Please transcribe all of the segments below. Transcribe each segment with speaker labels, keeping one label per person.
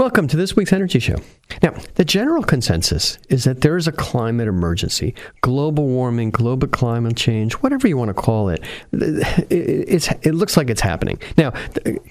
Speaker 1: Welcome to this week's Energy Show. Now, the general consensus is that there is a climate emergency, global warming, global climate change, whatever you want to call it. It looks like it's happening. Now,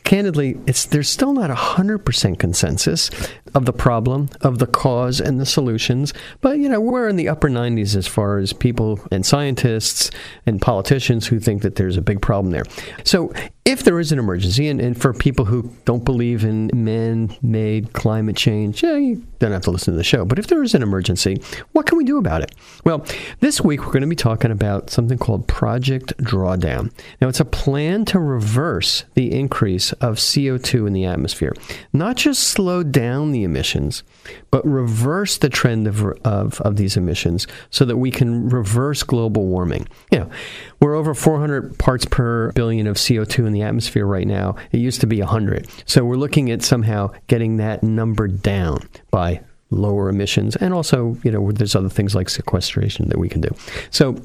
Speaker 1: candidly, there's still not 100% consensus of the problem, of the cause, and the solutions. But, you know, we're in the upper 90s as far as people and scientists and politicians who think that there's a big problem there. So, if there is an emergency, and, and for people who don't believe in man made climate change, yeah, you don't have to listen to the show. But if there is an emergency, what can we do about it? Well, this week we're going to be talking about something called Project Drawdown. Now, it's a plan to reverse the increase of CO2 in the atmosphere, not just slow down the emissions, but reverse the trend of, of, of these emissions so that we can reverse global warming. You know, we're over 400 parts per billion of CO2 in the atmosphere right now. It used to be 100. So we're looking at somehow getting that number down by lower emissions and also, you know, there's other things like sequestration that we can do. So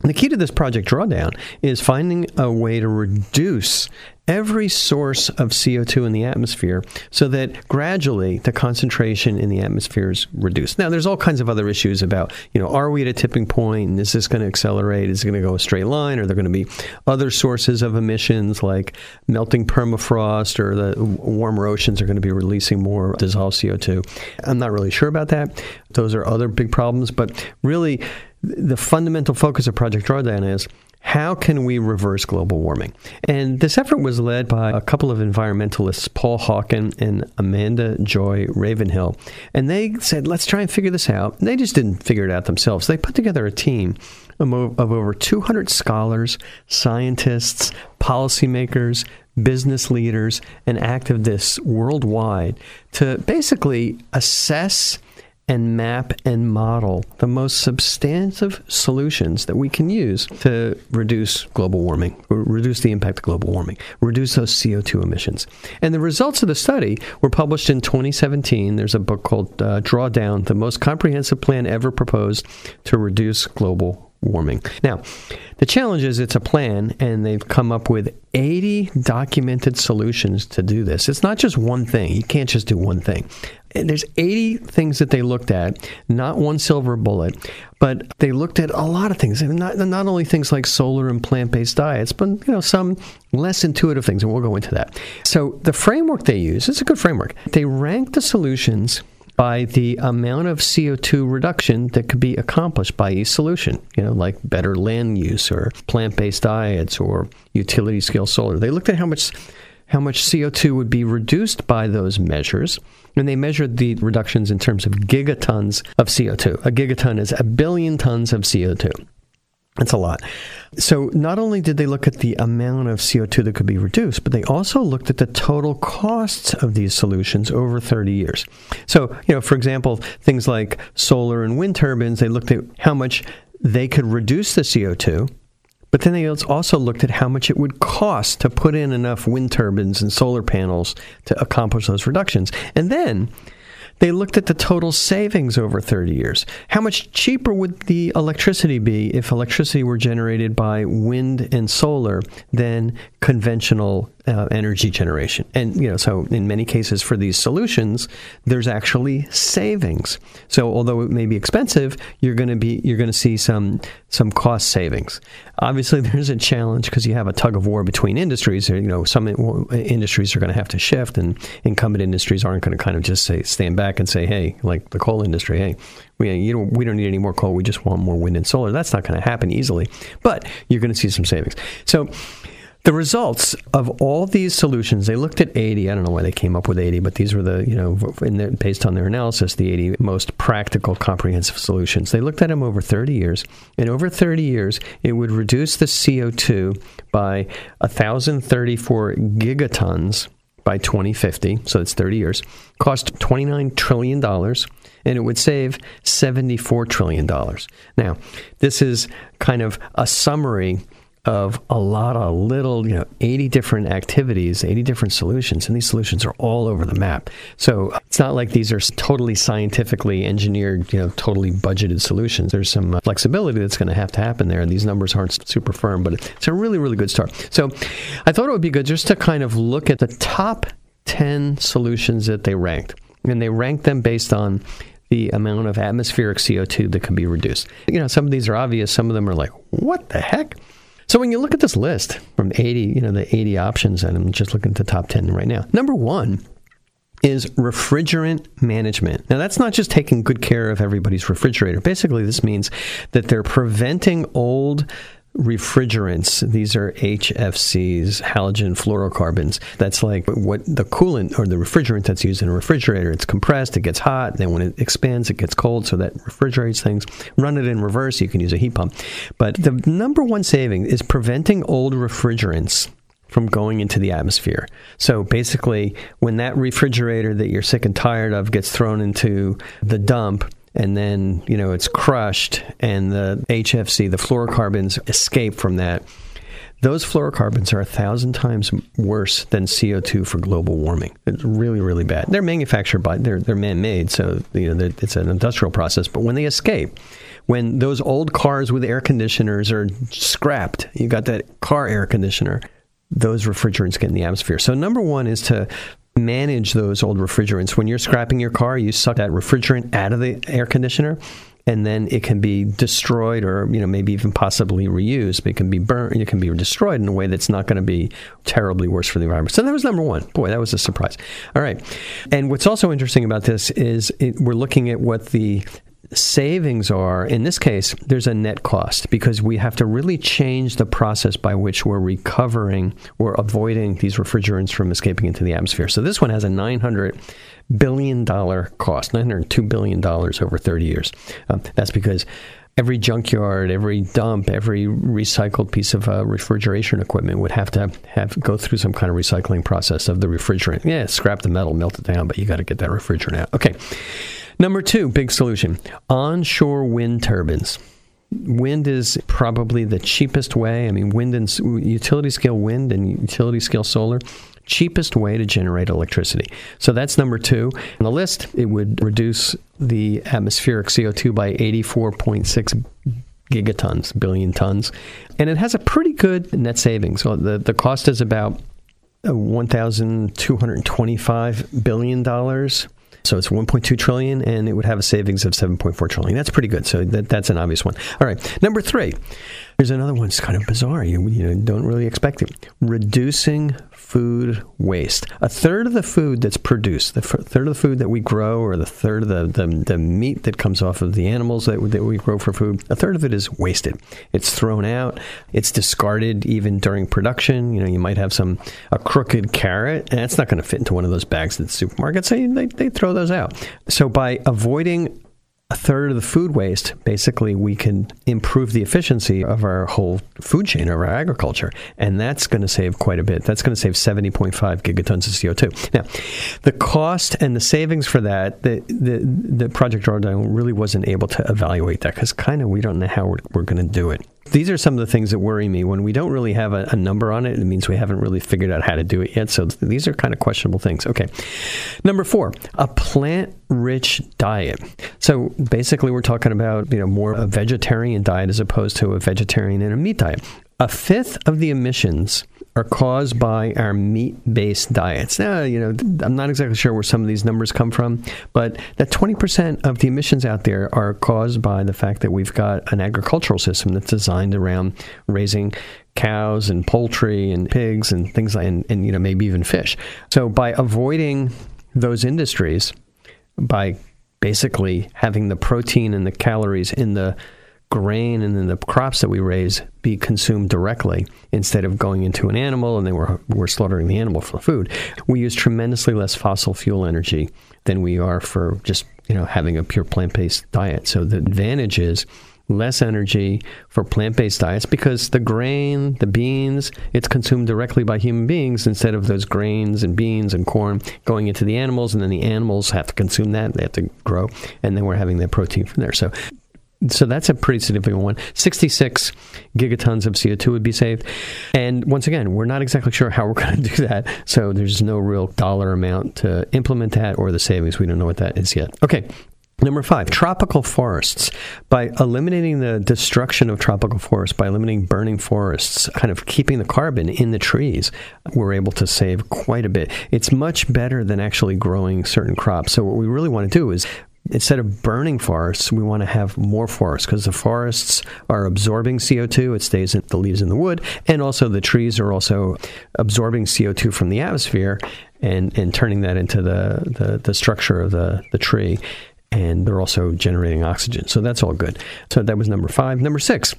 Speaker 1: the key to this project drawdown is finding a way to reduce every source of CO2 in the atmosphere so that gradually the concentration in the atmosphere is reduced. Now, there's all kinds of other issues about, you know, are we at a tipping point? and is this going to accelerate? Is it going to go a straight line? Are there going to be other sources of emissions like melting permafrost or the warmer oceans are going to be releasing more dissolved CO2? I'm not really sure about that. Those are other big problems, but really, the fundamental focus of Project Drawdown is how can we reverse global warming? And this effort was led by a couple of environmentalists, Paul Hawken and Amanda Joy Ravenhill. And they said, let's try and figure this out. And they just didn't figure it out themselves. They put together a team of over 200 scholars, scientists, policymakers, business leaders, and activists worldwide to basically assess and map and model the most substantive solutions that we can use to reduce global warming, reduce the impact of global warming, reduce those CO2 emissions. And the results of the study were published in 2017. There's a book called uh, Drawdown, the most comprehensive plan ever proposed to reduce global warming. Now, the challenge is it's a plan, and they've come up with 80 documented solutions to do this. It's not just one thing. You can't just do one thing. There's 80 things that they looked at, not one silver bullet, but they looked at a lot of things. And not, not only things like solar and plant-based diets, but you know some less intuitive things, and we'll go into that. So the framework they use is a good framework. They rank the solutions by the amount of CO2 reduction that could be accomplished by each solution, you know, like better land use or plant based diets or utility scale solar. They looked at how much how much CO2 would be reduced by those measures. And they measured the reductions in terms of gigatons of CO2. A gigaton is a billion tons of CO2. That's a lot. So, not only did they look at the amount of CO2 that could be reduced, but they also looked at the total costs of these solutions over 30 years. So, you know, for example, things like solar and wind turbines, they looked at how much they could reduce the CO2 but then they also looked at how much it would cost to put in enough wind turbines and solar panels to accomplish those reductions. And then they looked at the total savings over 30 years. How much cheaper would the electricity be if electricity were generated by wind and solar than conventional uh, energy generation. And you know, so in many cases for these solutions, there's actually savings. So although it may be expensive, you're going to be you're going to see some some cost savings. Obviously, there's a challenge because you have a tug of war between industries. You know, some industries are going to have to shift, and incumbent industries aren't going to kind of just say stand back and say, hey, like the coal industry, hey, we you don't we don't need any more coal. We just want more wind and solar. That's not going to happen easily, but you're going to see some savings. So the results of all these solutions, they looked at 80. I don't know why they came up with 80, but these were the, you know, the, based on their analysis, the 80 most practical, comprehensive solutions. They looked at them over 30 years. And over 30 years, it would reduce the CO2 by 1,034 gigatons by 2050. So it's 30 years. Cost $29 trillion and it would save $74 trillion. Now, this is kind of a summary of a lot of little, you know, 80 different activities, 80 different solutions, and these solutions are all over the map. So it's not like these are totally scientifically engineered, you know, totally budgeted solutions. There's some uh, flexibility that's going to have to happen there, and these numbers aren't super firm, but it's a really, really good start. So I thought it would be good just to kind of look at the top 10 solutions that they ranked. And they ranked them based on the amount of atmospheric CO2 that can be reduced. You know, some of these are obvious, some of them are like, what the heck? So when you look at this list from 80, you know, the 80 options, and I'm just looking at the top 10 right now. Number one is refrigerant management. Now, that's not just taking good care of everybody's refrigerator. Basically, this means that they're preventing old refrigerants. These are HFCs, halogen fluorocarbons. That's like what the coolant or the refrigerant that's used in a refrigerator. It's compressed, it gets hot, then when it expands, it gets cold, so that refrigerates things. Run it in reverse, you can use a heat pump. But the number one saving is preventing old refrigerants from going into the atmosphere. So basically, when that refrigerator that you're sick and tired of gets thrown into the dump, and then you know it's crushed and the HFC, the fluorocarbons escape from that. Those fluorocarbons are a thousand times worse than CO2 for global warming. It's really, really bad. They're manufactured by they're they're man-made, so you know it's an industrial process. But when they escape, when those old cars with air conditioners are scrapped, you got that car air conditioner. Those refrigerants get in the atmosphere. So number one is to manage those old refrigerants. When you're scrapping your car, you suck that refrigerant out of the air conditioner and then it can be destroyed or you know maybe even possibly reused. But it can be burned it can be destroyed in a way that's not going to be terribly worse for the environment. So that was number one. Boy that was a surprise. All right. And what's also interesting about this is it, we're looking at what the savings are, in this case, there's a net cost because we have to really change the process by which we're recovering or avoiding these refrigerants from escaping into the atmosphere. So this one has a 900 billion dollar cost, 902 billion dollars over 30 years. Um, that's because every junkyard, every dump, every recycled piece of uh, refrigeration equipment would have to have go through some kind of recycling process of the refrigerant. Yeah, scrap the metal, melt it down, but you got to get that refrigerant out. Okay. Number two, big solution onshore wind turbines. Wind is probably the cheapest way. I mean, wind and utility scale wind and utility scale solar, cheapest way to generate electricity. So that's number two. On the list, it would reduce the atmospheric CO2 by 84.6 gigatons, billion tons. And it has a pretty good net savings. So the, the cost is about uh, $1,225 billion so it's 1.2 trillion, and it would have a savings of 7.4 trillion. That's pretty good. So that, that's an obvious one. All right, number three. Here's another one. It's kind of bizarre. You, you know, don't really expect it. Reducing food waste. A third of the food that's produced, the f- third of the food that we grow, or the third of the, the, the meat that comes off of the animals that, that we grow for food, a third of it is wasted. It's thrown out. It's discarded even during production. You know, you might have some a crooked carrot, and it's not going to fit into one of those bags at the supermarket, so they, they throw those out. So by avoiding a third of the food waste, basically, we can improve the efficiency of our whole food chain of our agriculture. And that's going to save quite a bit. That's going to save 70.5 gigatons of CO2. Now, the cost and the savings for that, the, the, the Project Drawdown really wasn't able to evaluate that because kind of we don't know how we're, we're going to do it. These are some of the things that worry me. When we don't really have a, a, number on it, it means we haven't really figured out how to do it yet. So these are kind of questionable things. Okay. Number four, a plant rich diet. So basically, we're talking about you know more a vegetarian diet as opposed to a vegetarian and a meat diet. A fifth of the emissions are caused by our meat-based diets. Now, you know, I'm not exactly sure where some of these numbers come from, but that 20% of the emissions out there are caused by the fact that we've got an agricultural system that's designed around raising cows and poultry and pigs and things like, and, and you know, maybe even fish. So by avoiding those industries, by basically having the protein and the calories in the grain and then the crops that we raise be consumed directly instead of going into an animal and then we're, we're slaughtering the animal for food. We use tremendously less fossil fuel energy than we are for just you know having a pure plant-based diet. So the advantage is less energy for plant-based diets because the grain, the beans, it's consumed directly by human beings instead of those grains and beans and corn going into the animals and then the animals have to consume that, they have to grow and then we're having that protein from there. So so that's a pretty significant one. 66 gigatons of CO2 would be saved. And once again, we're not exactly sure how we're going to do that. So there's no real dollar amount to implement that or the savings. We don't know what that is yet. Okay. Number five, tropical forests. By eliminating the destruction of tropical forests, by eliminating burning forests, kind of keeping the carbon in the trees, we're able to save quite a bit. It's much better than actually growing certain crops. So, what we really want to do is instead of burning forests, we want to have more forests because the forests are absorbing CO2. It stays in the leaves in the wood. And also, the trees are also absorbing CO2 from the atmosphere and, and turning that into the, the, the structure of the, the tree and they're also generating oxygen. So that's all good. So that was number five. Number six.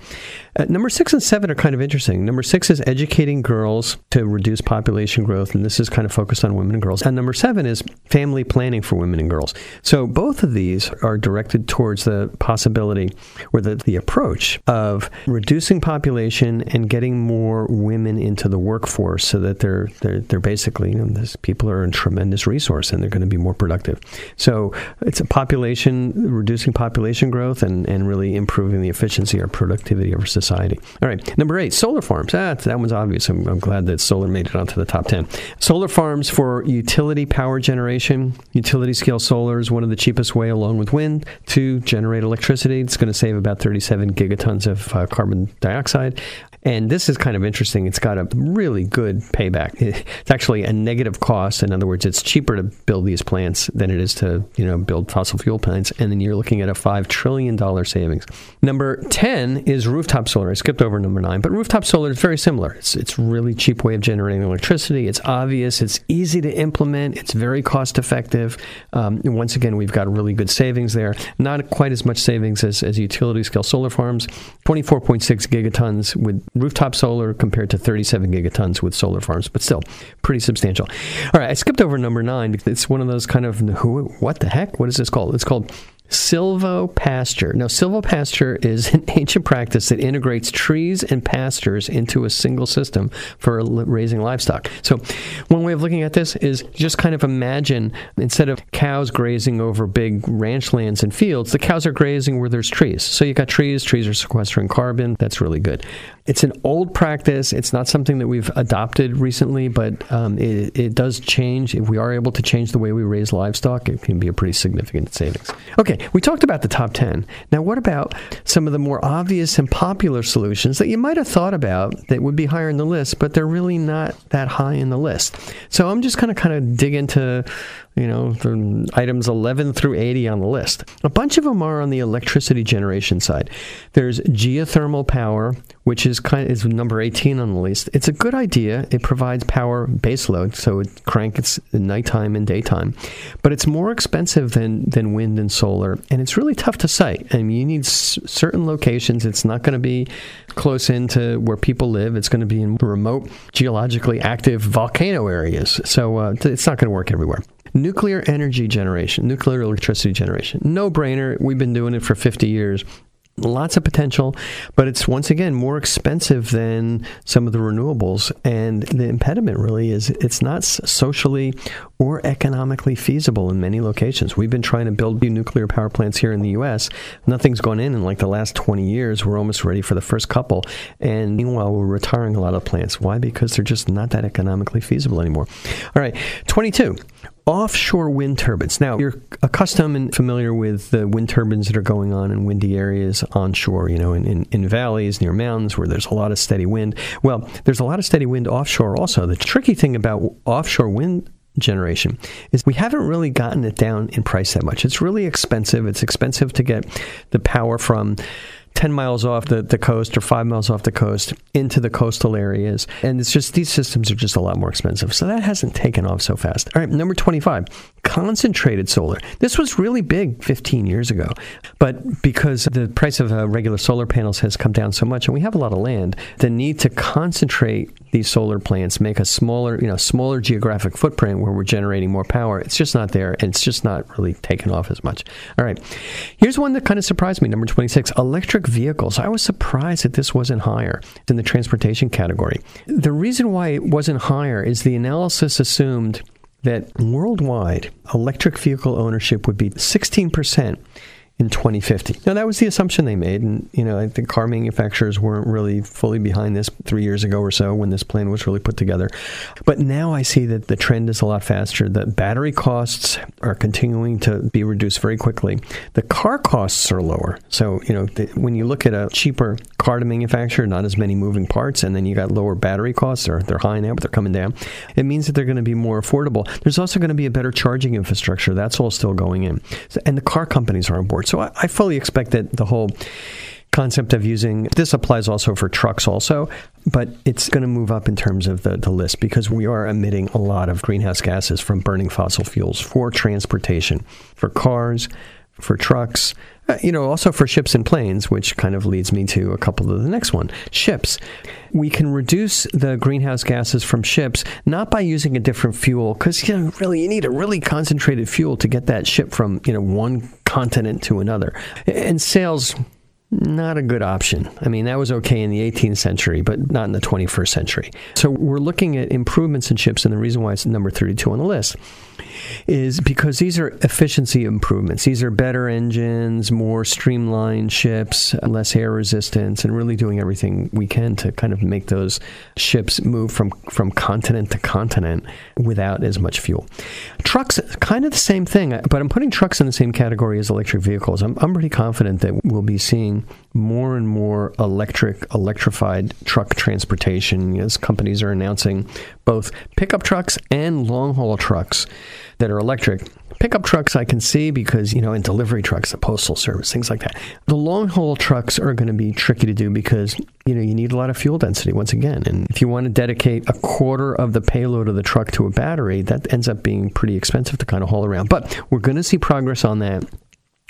Speaker 1: Uh, number six and seven are kind of interesting. Number six is educating girls to reduce population growth, and this is kind of focused on women and girls. And number seven is family planning for women and girls. So both of these are directed towards the possibility or the, the approach of reducing population and getting more women into the workforce so that they're they're, they're basically you know, people are a tremendous resource and they're going to be more productive. So it's a population population, reducing population growth, and, and really improving the efficiency or productivity of our society. All right, number eight, solar farms. Ah, that one's obvious. I'm, I'm glad that solar made it onto the top 10. Solar farms for utility power generation. Utility scale solar is one of the cheapest way, along with wind, to generate electricity. It's going to save about 37 gigatons of uh, carbon dioxide. And this is kind of interesting. It's got a really good payback. It's actually a negative cost. In other words, it's cheaper to build these plants than it is to, you know, build fossil fuel plants. And then you're looking at a $5 trillion savings. Number 10 is rooftop solar. I skipped over number nine, but rooftop solar is very similar. It's, it's really cheap way of generating electricity. It's obvious. It's easy to implement. It's very cost effective. Um, once again, we've got really good savings there. Not quite as much savings as, as utility scale solar farms. 24.6 gigatons with rooftop solar compared to 37 gigatons with solar farms, but still pretty substantial. All right, I skipped over number nine. because It's one of those kind of who, what the heck? What is this called? It's called Silvopasture. Now, silvopasture is an ancient practice that integrates trees and pastures into a single system for raising livestock. So, one way of looking at this is just kind of imagine instead of cows grazing over big ranch lands and fields, the cows are grazing where there's trees. So, you've got trees, trees are sequestering carbon. That's really good. It's an old practice. It's not something that we've adopted recently, but um, it, it does change. If we are able to change the way we raise livestock, it can be a pretty significant savings. Okay, we talked about the top 10. Now, what about some of the more obvious and popular solutions that you might have thought about that would be higher in the list, but they're really not that high in the list? So I'm just going to kind of dig into you know, items 11 through 80 on the list. A bunch of them are on the electricity generation side. There's geothermal power, which is kind of, is number 18 on the list. It's a good idea. It provides power baseload, so it cranks nighttime and daytime. But it's more expensive than, than wind and solar, and it's really tough to site. I mean, you need s- certain locations. It's not going to be close into where people live. It's going to be in remote, geologically active volcano areas. So uh, it's not going to work everywhere. Nuclear energy generation, nuclear electricity generation. No brainer. We've been doing it for 50 years lots of potential, but it's once again more expensive than some of the renewables. And the impediment really is it's not socially or economically feasible in many locations. We've been trying to build new nuclear power plants here in the U.S. Nothing's gone in in like the last 20 years. We're almost ready for the first couple. And meanwhile, we're retiring a lot of plants. Why? Because they're just not that economically feasible anymore. All right, 22 offshore wind turbines. Now, you're accustomed and familiar with the wind turbines that are going on in windy areas onshore, you know, in, in, in, valleys, near mountains where there's a lot of steady wind. Well, there's a lot of steady wind offshore also. The tricky thing about offshore wind generation is we haven't really gotten it down in price that much. It's really expensive. It's expensive to get the power from 10 miles off the, the coast or five miles off the coast into the coastal areas. And it's just, these systems are just a lot more expensive. So that hasn't taken off so fast. All right, number 25, concentrated solar. This was really big 15 years ago. But because the price of uh, regular solar panels has come down so much and we have a lot of land, the need to concentrate these solar plants, make a smaller, you know, smaller geographic footprint where we're generating more power, it's just not there. And it's just not really taken off as much. All right, here's one that kind of surprised me. Number 26, electric vehicles. I was surprised that this wasn't higher in the transportation category. The reason why it wasn't higher is the analysis assumed that worldwide electric vehicle ownership would be 16% in 2050. Now, that was the assumption they made. And, you know, I think car manufacturers weren't really fully behind this three years ago or so when this plan was really put together. But now I see that the trend is a lot faster. The battery costs are continuing to be reduced very quickly. The car costs are lower. So, you know, the, when you look at a cheaper car to manufacture, not as many moving parts, and then you got lower battery costs, or they're high now, but they're coming down, it means that they're going to be more affordable. There's also going to be a better charging infrastructure. That's all still going in. So, and the car companies are on board. So I, I fully expect that the whole concept of using this applies also for trucks also but it's going to move up in terms of the, the list because we are emitting a lot of greenhouse gases from burning fossil fuels for transportation for cars for trucks uh, you know also for ships and planes which kind of leads me to a couple of the next one ships. We can reduce the greenhouse gases from ships not by using a different fuel because you know really you need a really concentrated fuel to get that ship from you know one continent to another. And sails not a good option. I mean, that was okay in the 18th century, but not in the 21st century. So we're looking at improvements in ships, and the reason why it's number 32 on the list is because these are efficiency improvements. These are better engines, more streamlined ships, less air resistance, and really doing everything we can to kind of make those ships move from, from continent to continent without as much fuel. Trucks, kind of the same thing, but I'm putting trucks in the same category as electric vehicles. I'm, I'm pretty confident that we'll be seeing more and more electric, electrified truck transportation as companies are announcing both pickup trucks and long haul trucks that are electric. Pickup trucks I can see because, you know, in delivery trucks, the postal service, things like that. The long haul trucks are going to be tricky to do because, you know, you need a lot of fuel density once again. And if you want to dedicate a quarter of the payload of the truck to a battery, that ends up being pretty expensive to kind of haul around. But we're going to see progress on that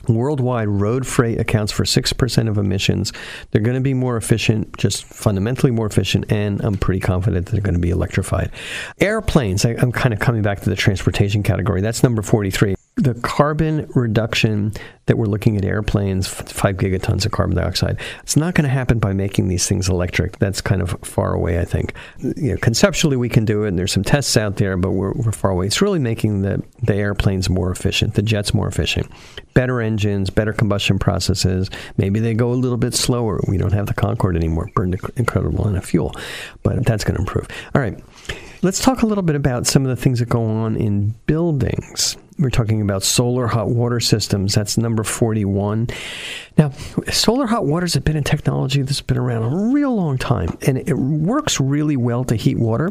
Speaker 1: Worldwide road freight accounts for 6% of emissions. They're going to be more efficient, just fundamentally more efficient, and I'm pretty confident that they're going to be electrified. Airplanes, I, am kind of coming back to the transportation category. That's number 43 the carbon reduction that we're looking at airplanes, five gigatons of carbon dioxide, it's not going to happen by making these things electric. That's kind of far away, I think. You know, conceptually, we can do it, and there's some tests out there, but we're, we're far away. It's really making the, the airplanes more efficient, the jets more efficient, better engines, better combustion processes. Maybe they go a little bit slower. We don't have the Concorde anymore, burned incredible amount of fuel, but that's going to improve. All right. Let's talk a little bit about some of the things that go on in buildings. We're talking about solar hot water systems. That's number 41. Now, solar hot waters have been in technology that's been around a real long time, and it works really well to heat water.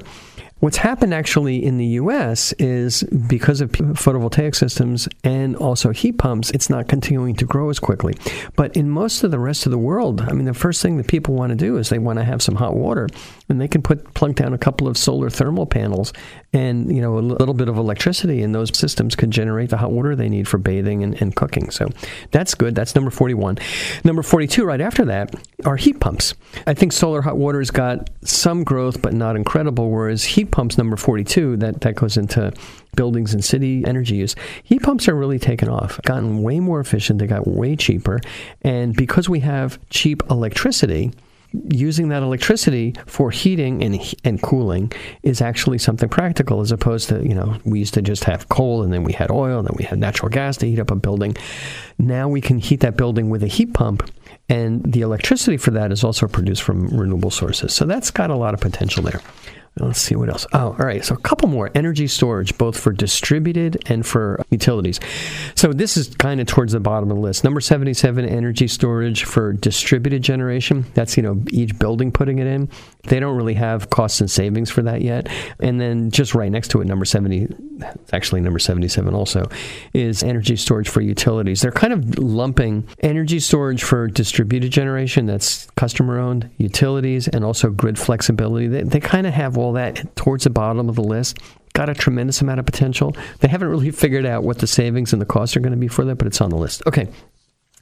Speaker 1: What's happened actually in the US is because of photovoltaic systems and also heat pumps, it's not continuing to grow as quickly. But in most of the rest of the world, I mean, the first thing that people want to do is they want to have some hot water, and they can put plug down a couple of solar thermal panels, and you know a little bit of electricity, and those systems can generate the hot water they need for bathing and, and cooking. So that's good. That's number 41. Number 42, right after that, are heat pumps. I think solar hot water's got some growth, but not incredible, whereas heat pumps number 42 that that goes into buildings and city energy use. Heat pumps are really taken off gotten way more efficient they got way cheaper. And because we have cheap electricity using that electricity for heating and and cooling is actually something practical as opposed to you know we used to just have coal and then we had oil and then we had natural gas to heat up a building. Now we can heat that building with a heat pump and the electricity for that is also produced from renewable sources. So that's got a lot of potential there Let's see what else. Oh, all right. So a couple more energy storage, both for distributed and for utilities. So this is kind of towards the bottom of the list. Number 77, energy storage for distributed generation. That's, you know, each building putting it in. They don't really have costs and savings for that yet. And then just right next to it, number 70, actually number 77 also, is energy storage for utilities. They're kind of lumping energy storage for distributed generation, that's customer owned, utilities, and also grid flexibility. They, they kind of have all that towards the bottom of the list. Got a tremendous amount of potential. They haven't really figured out what the savings and the costs are going to be for that, but it's on the list. Okay.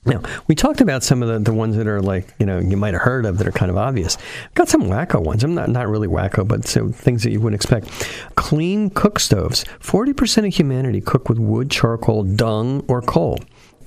Speaker 1: Now, we talked about some of the, the ones that are like, you know, you might have heard of that are kind of obvious. Got some wacko ones. I'm not, not really wacko, but so things that you wouldn't expect. Clean cook stoves. 40% of humanity cook with wood, charcoal, dung, or coal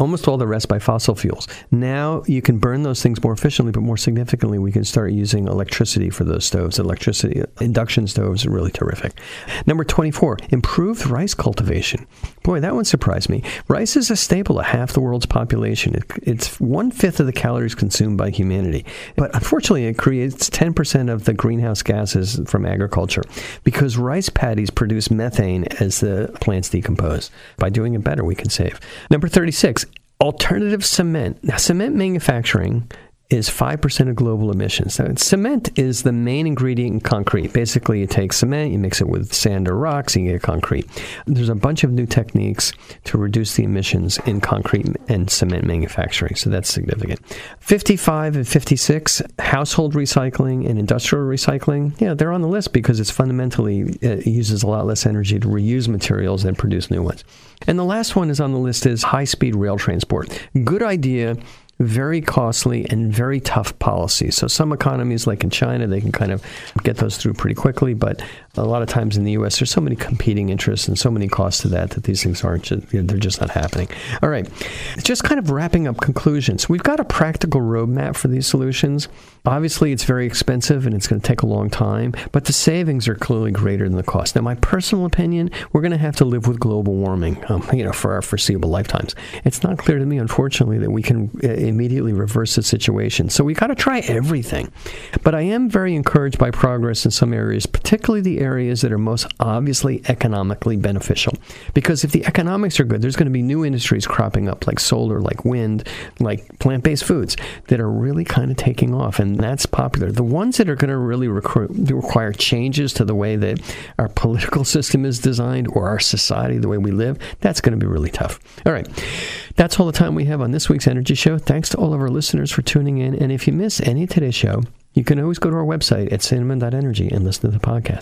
Speaker 1: almost all the rest by fossil fuels. Now you can burn those things more efficiently, but more significantly, we can start using electricity for those stoves. Electricity, induction stoves are really terrific. Number 24, improved rice cultivation. Boy, that one surprised me. Rice is a staple of half the world's population. It, it's one fifth of the calories consumed by humanity. But unfortunately, it creates 10% of the greenhouse gases from agriculture because rice paddies produce methane as the plants decompose. By doing it better, we can save. Number 36, alternative cement. Now, cement manufacturing is 5% of global emissions. So cement is the main ingredient in concrete. Basically, you take cement, you mix it with sand or rocks, and you get concrete. There's a bunch of new techniques to reduce the emissions in concrete and cement manufacturing, so that's significant. 55 and 56, household recycling and industrial recycling. Yeah, they're on the list because it's fundamentally, uh, it uses a lot less energy to reuse materials than produce new ones. And the last one is on the list is high speed rail transport. Good idea very costly and very tough policies. So some economies, like in China, they can kind of get those through pretty quickly. But a lot of times in the U.S., there's so many competing interests and so many costs to that that these things aren't. Just, they're just not happening. All right, just kind of wrapping up conclusions. We've got a practical roadmap for these solutions. Obviously, it's very expensive and it's going to take a long time, but the savings are clearly greater than the cost. Now, my personal opinion, we're going to have to live with global warming, um, you know, for our foreseeable lifetimes. It's not clear to me, unfortunately, that we can uh, immediately reverse the situation. So we've got to try everything. But I am very encouraged by progress in some areas, particularly the areas that are most obviously economically beneficial. Because if the economics are good, there's going to be new industries cropping up, like solar, like wind, like plant-based foods, that are really kind of taking off. And that's popular. The ones that are going to really require changes to the way that our political system is designed or our society, the way we live, that's going to be really tough. All right. That's all the time we have on this week's Energy Show. Thanks to all of our listeners for tuning in. And if you miss any of today's show, you can always go to our website at cinnamon.energy and listen to the podcast.